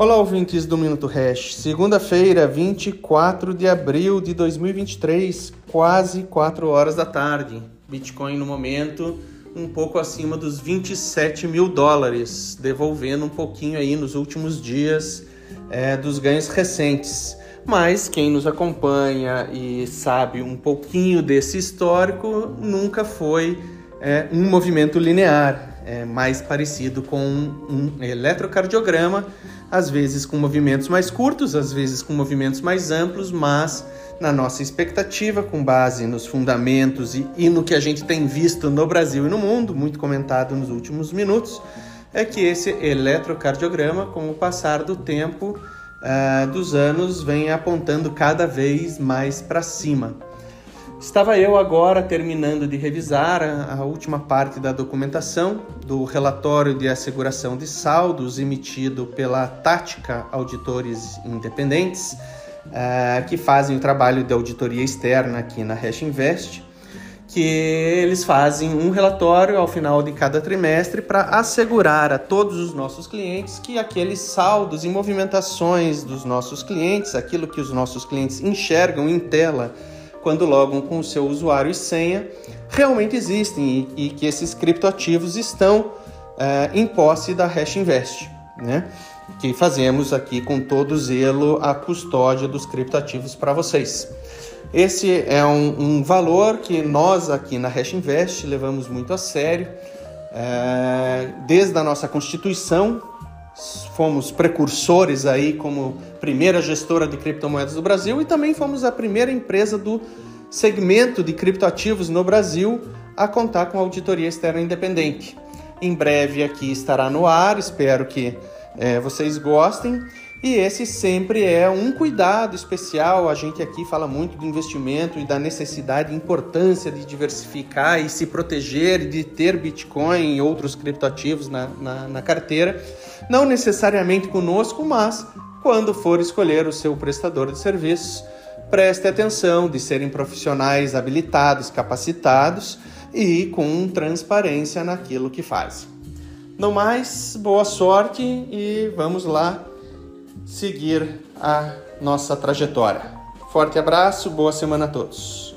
Olá, ouvintes do Minuto Hash. Segunda-feira, 24 de abril de 2023, quase 4 horas da tarde. Bitcoin no momento um pouco acima dos 27 mil dólares, devolvendo um pouquinho aí nos últimos dias é, dos ganhos recentes. Mas quem nos acompanha e sabe um pouquinho desse histórico nunca foi é, um movimento linear, é mais parecido com um eletrocardiograma às vezes com movimentos mais curtos, às vezes com movimentos mais amplos, mas na nossa expectativa, com base nos fundamentos e, e no que a gente tem visto no Brasil e no mundo, muito comentado nos últimos minutos, é que esse eletrocardiograma, com o passar do tempo, uh, dos anos, vem apontando cada vez mais para cima. Estava eu agora terminando de revisar a, a, última parte da documentação do relatório de asseguração de saldos emitido pela Tática Auditores Independentes, uh, que fazem o trabalho de auditoria externa aqui na Hash Invest, que eles fazem um relatório ao final de cada trimestre para assegurar a todos os nossos clientes que aqueles saldos e movimentações dos nossos clientes, aquilo que os nossos clientes enxergam em tela, quando logam com o seu usuário e senha, realmente existem e, e que esses criptoativos estão é, em posse da Hash Invest, né? que fazemos aqui com todo zelo a custódia dos criptoativos para vocês. Esse é um, um, valor que nós aqui na Hash Invest levamos muito a sério. É, desde a nossa constituição, fomos precursores aí como primeira gestora de criptomoedas do Brasil e também fomos a primeira empresa do segmento de criptoativos no Brasil a contar com auditoria externa independente. Em breve aqui estará no ar, espero que é, vocês gostem. E esse sempre é um cuidado especial. A gente aqui fala muito do investimento e da necessidade e importância de diversificar e se proteger de ter Bitcoin e outros criptoativos na, na, na carteira. Não necessariamente conosco, mas quando for escolher o seu prestador de serviços, preste atenção de serem profissionais habilitados, capacitados e com transparência naquilo que faz. No mais, boa sorte e vamos lá seguir a nossa trajetória. Forte abraço, boa semana a todos.